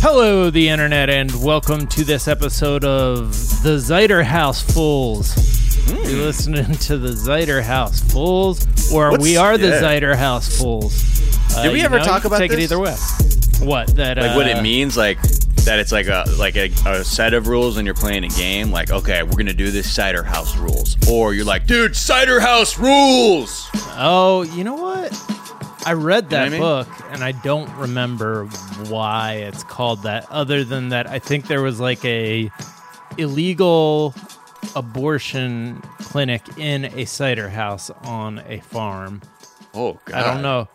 Hello, the internet, and welcome to this episode of the Zeider House Fools. You're listening to the Zeider House Fools, or What's- we are the yeah. Zeider House Fools. Uh, Did we you ever know, talk you can about take it this? either way? What that? like uh, what it means like that it's like a like a, a set of rules when you're playing a game like okay we're gonna do this cider house rules or you're like dude cider house rules Oh, you know what? I read that You know what book and I don't remember why it's called that other than that I think there was like a illegal abortion clinic in a cider house on a farm. oh god I don't know.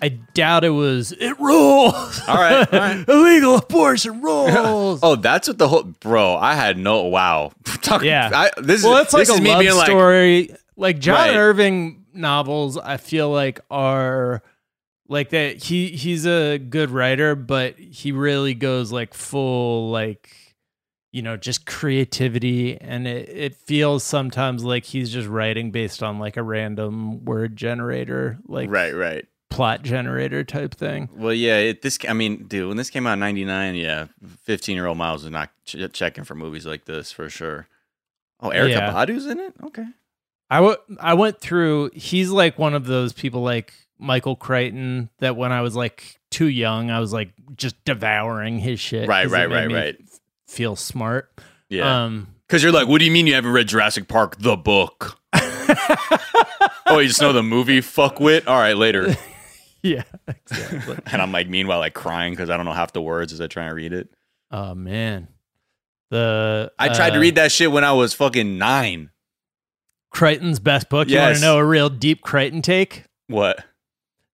I doubt it was it rules. all right, all right. illegal abortion rules. oh that's what the whole bro i had no wow Talk, Yeah. I, this well, is like this a is me love being like story. Like, John Right. Irving novels, I feel like are like that. He he's a good writer, but he really goes like full like you know just creativity, and it it feels sometimes like he's just writing based on like a random word generator, like right right plot generator type thing. well yeah it, this i mean dude when this came out in 99 yeah 15 year old miles was not ch- checking for movies like this for sure oh Erykah Yeah. badu's in it okay I w- I went through. He's like one of those people like Michael Crichton that when I was like too young, I was like just devouring his shit. Right, right, right, right. Feel smart. yeah Um, Because you're like, what do you mean you haven't read Jurassic Park, the book? oh, you just know the movie, fuck wit? All right, later. yeah, exactly. And I'm like, meanwhile, like crying because I don't know half the words as I try and read it. oh man, the I tried to uh, read that shit when I was fucking nine. Crichton's best book. You want to know a real deep Crichton take? What?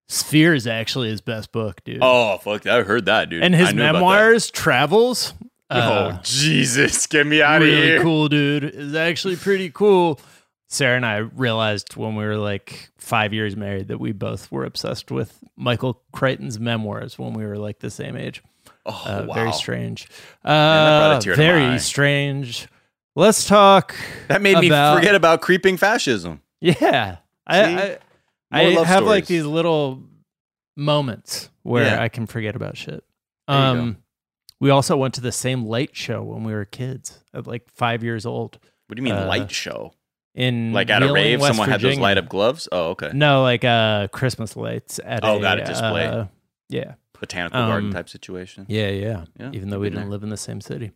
Sphere is actually his best book, dude. Oh, fuck. I heard that, dude. and his knew about that. memoirs, Travels. oh, uh, Jesus. Get me out of really here. cool, dude. Is actually pretty cool. Sarah and I realized when we were like five years married that we both were obsessed with Michael Crichton's memoirs when we were like the same age. Oh, Uh, wow. Very strange. Uh, tear to my eye. very strange. Let's talk. That made me forget about creeping fascism. Yeah? I I, I have like these little moments where Yeah. I can forget about shit. There you go. Um, we also went to the same light show when we were kids, at like five years old. What do you mean, uh, light show? in Like at a rave, West someone had those light up gloves? Oh, okay. No, like uh Christmas lights at Oh, a, got it, display. uh, yeah, Botanical garden um, type situation. yeah, yeah. Yeah, Even though we didn't there. live in the same city.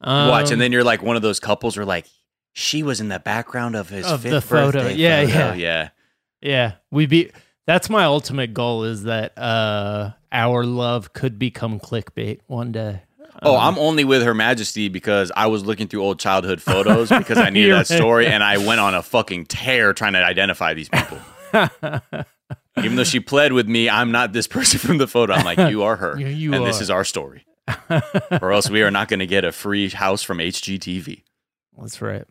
Watch, Um, and then you're like one of those couples where like she was in the background of his Of fifth the photo. birthday Yeah, photo. yeah. yeah. yeah, we be. That's my ultimate goal is that uh our love could become clickbait one day. Oh, Um, I'm only with Her Majesty because I was looking through old childhood photos because I needed that story, and I went on a fucking tear trying to identify these people. Even though she pled with me, I'm not this person from the photo. I'm like, you are her, You- you and this is our story, or else we are not going to get a free house from HGTV. That's right.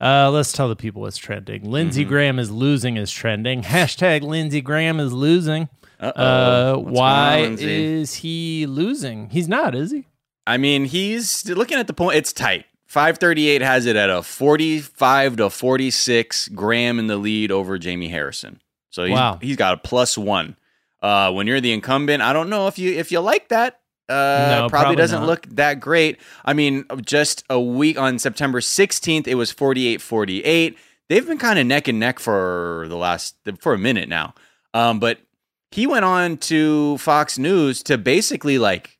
Uh, let's tell the people what's trending. Lindsey Mhm. Graham is losing is trending. Hashtag Lindsey Graham is losing. Uh-oh. Uh, why on, is he losing? He's not, is he? I mean, he's looking at the point. It's tight. 538 has it at a 45 to 46 Graham in the lead over Jaime Harrison. So he's, Wow. he's got a plus one. Uh, when you're the incumbent, I don't know if you if you like that. Uh, No, probably, probably doesn't not. look that great. I mean, just a week on September 16th, it was 48 48. They've been kind of neck and neck for the last for a minute now. Um, but he went on to Fox News to basically like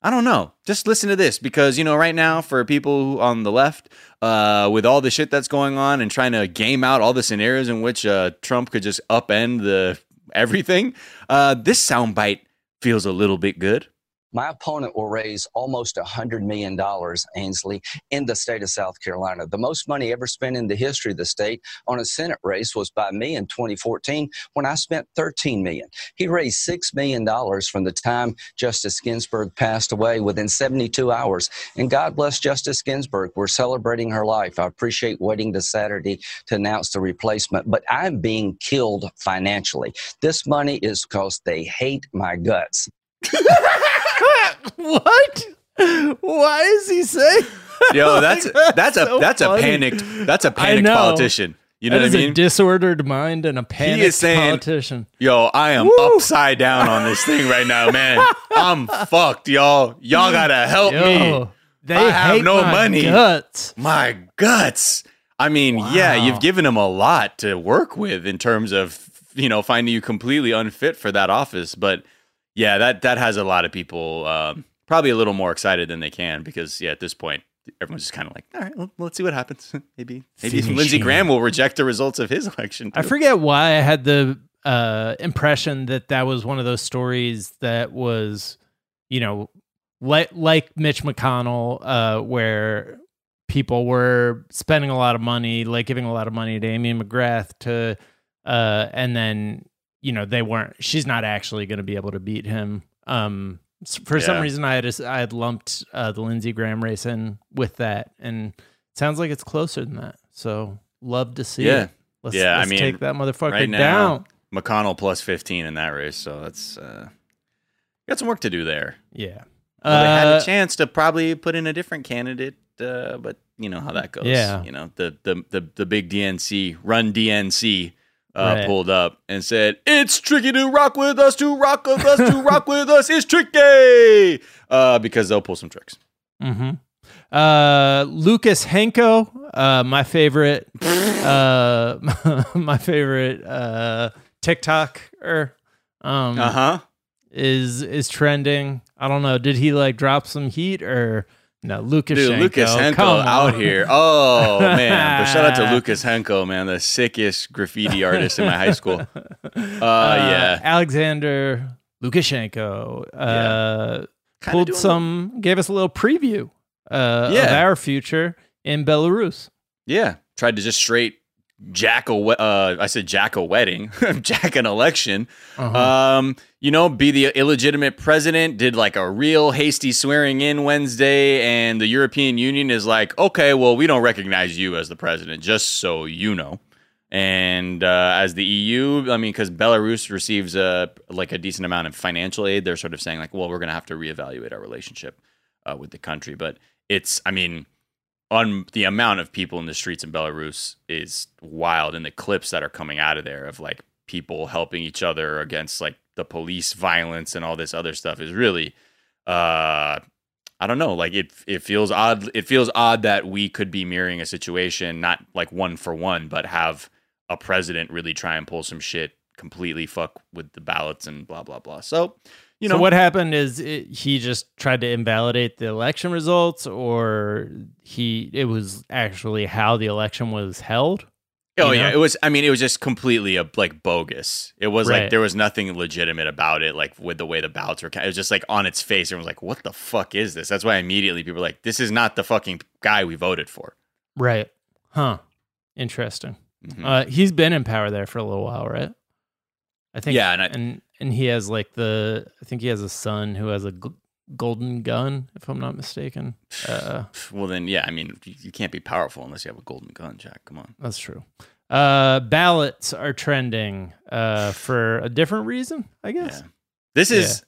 I don't know. Just listen to this because you know right now for people on the left, uh, with all the shit that's going on and trying to game out all the scenarios in which uh, Trump could just upend the everything, uh, this soundbite feels a little bit good. My opponent will raise almost $100 million, Ainsley, in the state of South Carolina. The most money ever spent in the history of the state on a Senate race was by me in 2014 when I spent 13 million. He raised $6 million from the time Justice Ginsburg passed away within 72 hours. And God bless Justice Ginsburg. We're celebrating her life. I appreciate waiting to Saturday to announce the replacement, but I'm being killed financially. This money is because they hate my guts. what? Why is he saying? Yo, that's that's a so that's funny. a panicked that's a panicked politician. You know That what is I mean? a disordered mind and a panicked saying- politician. Yo, I am Woo. upside down on this thing right now, man. I'm fucked, y'all. Y'all gotta help me. They I have no my money. Guts. My guts. I mean, yeah, you've given him a lot to work with in terms of you know finding you completely unfit for that office. But yeah, that that has a lot of people um, probably a little more excited than they can because yeah, at this point. Everyone's just kind of like, all right, well, let's see what happens. maybe, maybe Finish Lindsey. Graham will reject the results of his election. I forget why I had the uh, impression that that was one of those stories that was, you know, like like Mitch McConnell, uh, where people were spending a lot of money, like giving a lot of money to Amy McGrath to, uh, and then you know they weren't. She's not actually going to be able to beat him. Um, for some reason, I had just, I had lumped uh, the Lindsey Graham race in with that, and it sounds like it's closer than that. So love to see Yeah. it. Let's, Yeah, I let's mean, take that motherfucker right now, down. McConnell plus 15 in that race. So that's uh, got some work to do there. Yeah. Well, they had Uh, a chance to probably put in a different candidate, uh, but you know how that goes. Yeah. You know, the the the, the big DNC, run DNC, uh, Right. pulled up and said, It's tricky to rock with us, to rock with us, to rock with us. It's tricky. Uh, because they'll pull some tricks. hmm Uh, Lukashenko, uh, my favorite, uh, my favorite uh, TikToker, um, Uh huh. is is trending. I don't know. Did he like drop some heat or no? Lucas Dude, Lukashenko out here. Oh man! But shout out to Lukashenko, man, the sickest graffiti artist in my high school. Uh, yeah, Alexander Lukashenko uh, Kinda pulled some, gave us a little preview uh, of our future in Belarus. Yeah, tried to just straight jack a uh, I said jack a wedding, jack an election. Uh-huh. Um, you know, be the illegitimate president. Did like a real hasty swearing in Wednesday, and the European Union is like, okay, well, we don't recognize you as the president, just so you know. And uh, as the EU, I mean, because Belarus receives a like a decent amount of financial aid, they're sort of saying like, well, we're going to have to reevaluate our relationship uh, with the country. But it's, I mean, on the amount of people in the streets in Belarus is wild, and the clips that are coming out of there of like people helping each other against like the police violence and all this other stuff is really, uh, I don't know, like it it feels odd. It feels odd that we could be mirroring a situation, not like one for one, but have a president really try and pull some shit, completely fuck with the ballots and blah blah blah. So, you know, so what happened is it, he just tried to invalidate the election results, or he it was actually how the election was held. Oh yeah, know? it was. I mean, it was just completely a, like bogus. It was Right. like there was nothing legitimate about it. Like with the way the ballots were, it was just like on its face. Everyone was like, "What the fuck is this?" That's why immediately people were like, "This is not the fucking guy we voted for." Right. Huh. Interesting. Mhm. Uh, he's been in power there for a little while, right? I think. Yeah, and I- and and he has like the. I think he has a son who has a g- golden gun, if I'm not mistaken. Uh, well, then yeah, I mean, you, can't be powerful unless you have a golden gun, Jack. Come on. that's true. Uh, ballots are trending uh, for a different reason, I guess. Yeah. This is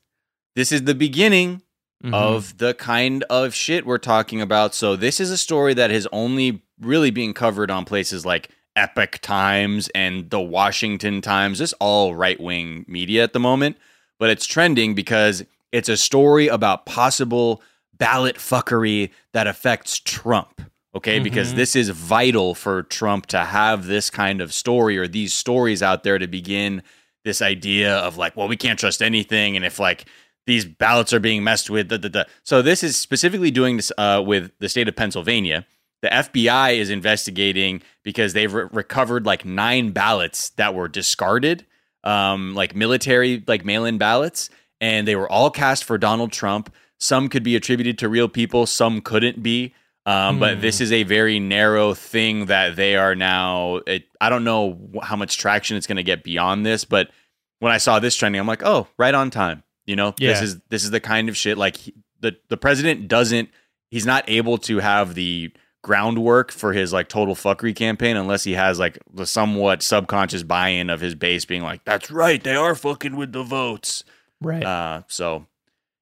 this is the beginning Mhm. of the kind of shit we're talking about. So this is a story that is only really being covered on places like Epoch Times and the Washington Times. this all right wing media at the moment, but it's trending because it's a story about possible ballot fuckery that affects Trump. Okay, because Mhm. this is vital for Trump to have this kind of story or these stories out there to begin this idea of like, well, we can't trust anything, and if like these ballots are being messed with, da, da, da. so this is specifically doing this uh, with the state of Pennsylvania. The FBI is investigating because they've re- recovered like nine ballots that were discarded, um, like military like mail-in ballots, and they were all cast for Donald Trump. Some could be attributed to real people, some couldn't be. Um, But Hmm. this is a very narrow thing that they are now. It, I don't know how much traction it's going to get beyond this, but when I saw this trending, I'm like, oh, right on time. You know, this is this is the kind of shit like he, the the president doesn't. He's not able to have the groundwork for his like total fuckery campaign unless he has like the somewhat subconscious buy-in of his base being like, that's right, they are fucking with the votes. right. Uh, so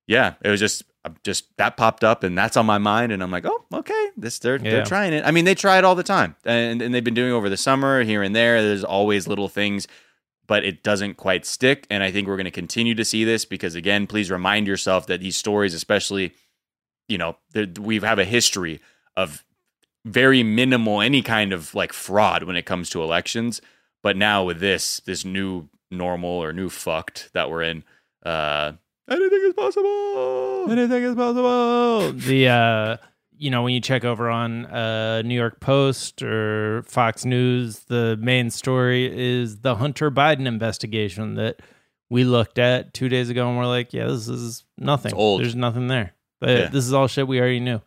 yeah, it was just just that popped up and that's on my mind and I'm like, oh, okay, this they're Yeah. they're trying it. I mean, they try it all the time, and and they've been doing over the summer here and there. There's always little things, but it doesn't quite stick. And I think we're going to continue to see this because again, please remind yourself that these stories, especially, you know, we have a history of very minimal any kind of like fraud when it comes to elections. But now with this this new normal or new fucked that we're in, uh, anything is possible. Anything is possible. The uh, you know, when you check over on uh, New York Post or Fox News, the main story is the Hunter Biden investigation that we looked at two days ago, and we're like, yeah, this is nothing. It's old. There's nothing there. But Yeah. This is all shit we already knew.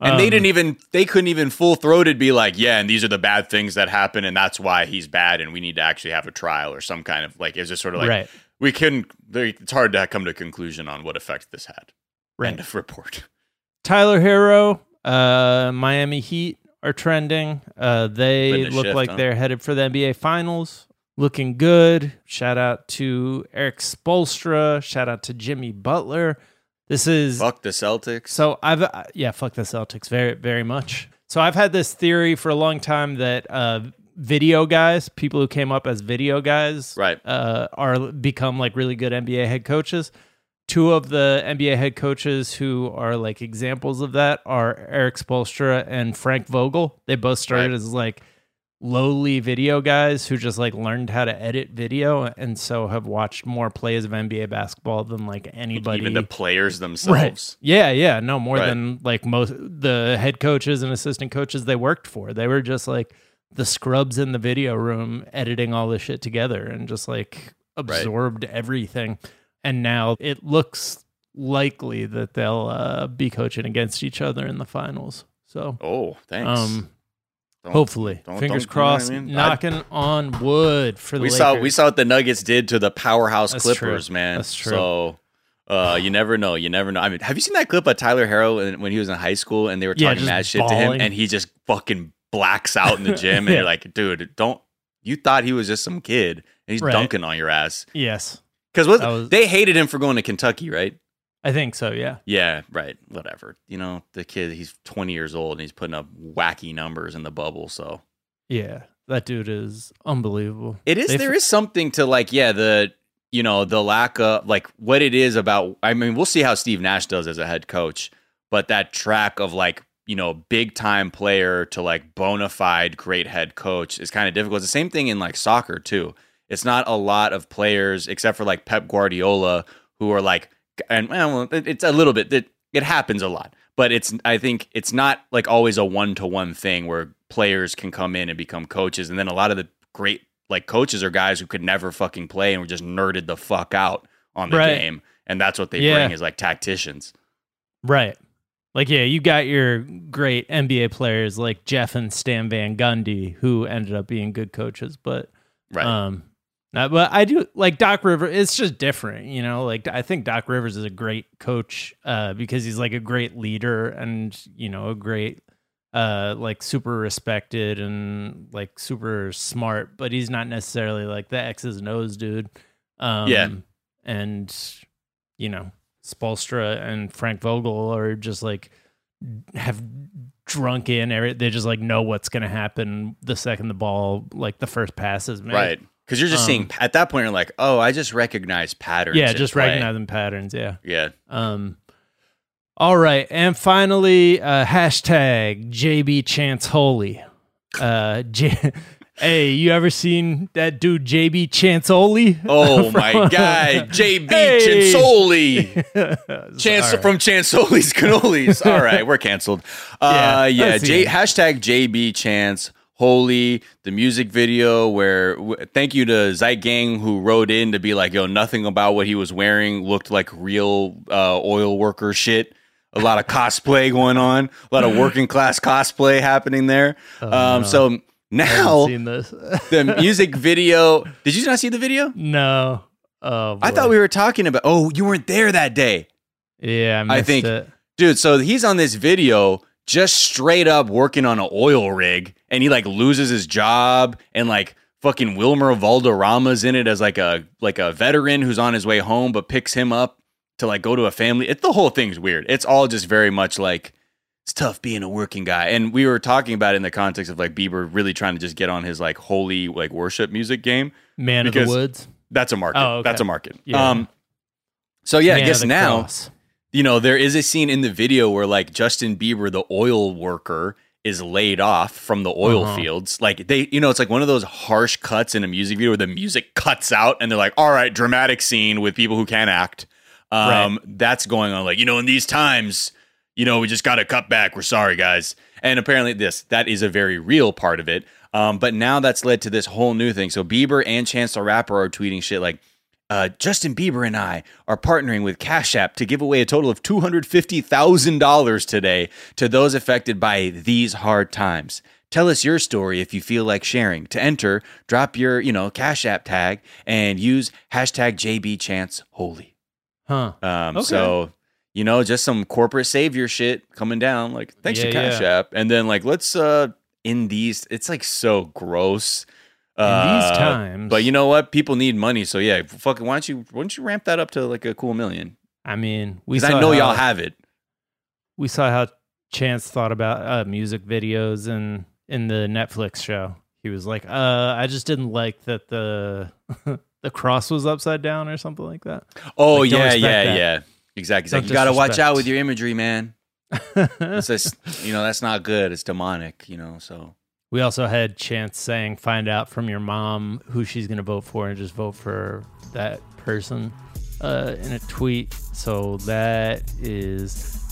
And they Um, didn't even they couldn't even full throated be like, yeah, and these are the bad things that happen, and that's why he's bad, and we need to actually have a trial or some kind of like. It's just sort of like right, we couldn't. they- It's hard to come to a conclusion on what effect this had. right. End of report. Tyler Herro, uh, Miami Heat are trending. Uh, they look shift, like huh? they're headed for the NBA Finals. Looking good. Shout out to Erik Spoelstra. Shout out to Jimmy Butler. This is Fuck the Celtics. so I've uh, yeah, fuck the Celtics very very much. So I've had this theory for a long time that uh, video guys, people who came up as video guys, Right. uh, are become like really good NBA head coaches. Two of the NBA head coaches who are like examples of that are Erik Spoelstra and Frank Vogel. They both started Right. as like lowly video guys who just like learned how to edit video and so have watched more plays of NBA basketball than like anybody Even the players themselves. Right. yeah, yeah, no more Right. than like most the head coaches and assistant coaches they worked for. They were just like the scrubs in the video room editing all this shit together and just like absorbed everything. And now it looks likely that they'll uh, be coaching against each other in the finals. So, Oh, thanks. um, Don't- hopefully, don't- fingers don't- you know I crossed, mean? I- knocking on wood for the we Lakers. saw we saw what the Nuggets did to the powerhouse That's Clippers, true. man. That's true. So uh, you never know. You never know. I mean, have you seen that clip of Tyler Herro when he was in high school and they were Yeah, talking just mad shit to him and he just fucking blacks out in the gym and Yeah. you're like, dude, don't. You thought he was just some kid and he's Right. dunking on your ass yes, because was- they hated him for going to Kentucky, right? I think so. Yeah, Yeah, right. Whatever. You know, the kid, he's 20 years old and he's putting up wacky numbers in the bubble. So yeah, that dude is unbelievable. It is. They there f- is something to like, yeah, the you know the lack of like what it is about. I mean, we'll see how Steve Nash does as a head coach, but that track of like you know big time player to like bona fide great head coach is kind of difficult. It's the same thing in like soccer too. It's not a lot of players except for like Pep Guardiola who are like, and well, it's a little bit. that it happens a lot, but it's. I think it's not like always a one to one thing where players can come in and become coaches, and then a lot of the great like coaches are guys who could never fucking play and were just nerded the fuck out on the Right. game, and that's what they Yeah. bring is like tacticians. Right. Like, yeah, you got your great NBA players like Jeff and Stan Van Gundy, who ended up being good coaches, but Right. um, uh, but I do like Doc Rivers. It's just different, you know. Like I think Doc Rivers is a great coach uh, because he's like a great leader and you know a great uh like super respected and like super smart, but he's not necessarily like the X's and O's dude. Um, Yeah. and you know Spoelstra and Frank Vogel are just like have drunk in they just like know what's gonna happen the second the ball like the first pass is made. right. Because you're just Um, seeing at that point, you're like, oh, I just recognize patterns. Yeah, just play. recognizing patterns. Yeah. Yeah. Um. All right, and finally, uh, hashtag JB Chance Holy. Uh, J- hey, you ever seen that dude JB Chance Holy? Oh my god, JB Hey! Chansoli. Chance right. from Chansoli's cannolis. All right, we're canceled. Uh, Yeah, yeah, J- hashtag JB Chance Holy, the music video where w- thank you to Zeit Gang who wrote in to be like, yo, nothing about what he was wearing looked like real uh, oil worker shit. A lot of cosplay going on, a lot of working class cosplay happening there. um, no. so now seen this. the music video. Did you not see the video? no. Oh, I thought we were talking about. Oh, you weren't there that day, Yeah, I, missed I think- it. dude. So he's on this video, just straight up working on an oil rig, and he like loses his job, and like fucking Wilmer Valderrama's in it as like a like a veteran who's on his way home, but picks him up to like go to a family. It the whole thing's weird. It's all just very much like it's tough being a working guy. And we were talking about it in the context of like Bieber really trying to just get on his like holy like worship music game. Man of the Woods. That's a market. Oh, okay. That's a market. Yeah. Um so yeah, Man I guess now Cross. you know, there is a scene in the video where like Justin Bieber, the oil worker, is laid off from the oil Uh-huh. fields. Like they, you know, it's like one of those harsh cuts in a music video where the music cuts out and they're like, all right, dramatic scene with people who can't act. Um, That's going on. Like, you know, in these times, you know, we just got to cut back. We're sorry, guys. And apparently, this, that is a very real part of it. Um, but now that's led to this whole new thing. So Bieber and Chance the Rapper are tweeting shit like, uh, Justin Bieber and I are partnering with Cash App to give away a total of $250,000 today to those affected by these hard times. Tell us your story if you feel like sharing. To enter, drop your, you know, Cash App tag and use hashtag JBChanceHoly. Huh. Um, Okay. So, you know, just some corporate savior shit coming down. Like, thanks to Cash yeah. App. And then, like, let's, uh, in these, it's like so gross. In these Uh, times. But you know what? People need money, so yeah. Fucking, why don't you why don't you ramp that up to like a cool million? I mean, we saw I know how, y'all have it. we saw how Chance thought about uh, music videos and in the Netflix show. He was like, "Uh, I just didn't like that the the cross was upside down or something like that." Oh Like, yeah, yeah, that. yeah. Exactly. It's you got to watch out with your imagery, man. It's just, you know, that's not good. It's demonic, you know. So we also had Chance saying, "Find out from your mom who she's going to vote for, and just vote for that person." Uh, in a tweet. So that is,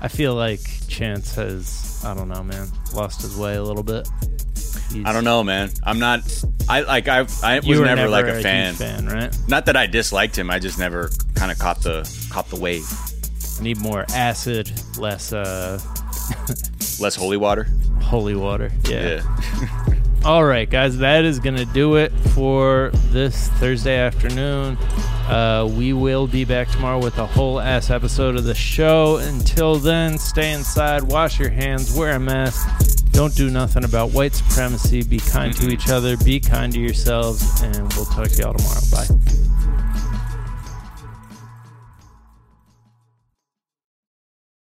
I feel like Chance has, I don't know, man, lost his way a little bit. He's- I don't know, man. I'm not. I like. I I was were never, like a huge fan. fan, right? Not that I disliked him. I just never kind of caught the caught the wave. I need more acid, less uh, Less holy water. holy water. Yeah. All right, guys, that is going to do it for this Thursday afternoon. Uh, we will be back tomorrow with a whole ass episode of the show. Until then, stay inside, wash your hands, wear a mask, don't do nothing about white supremacy, be kind to each other, be kind to yourselves, and we'll talk to y'all tomorrow. Bye.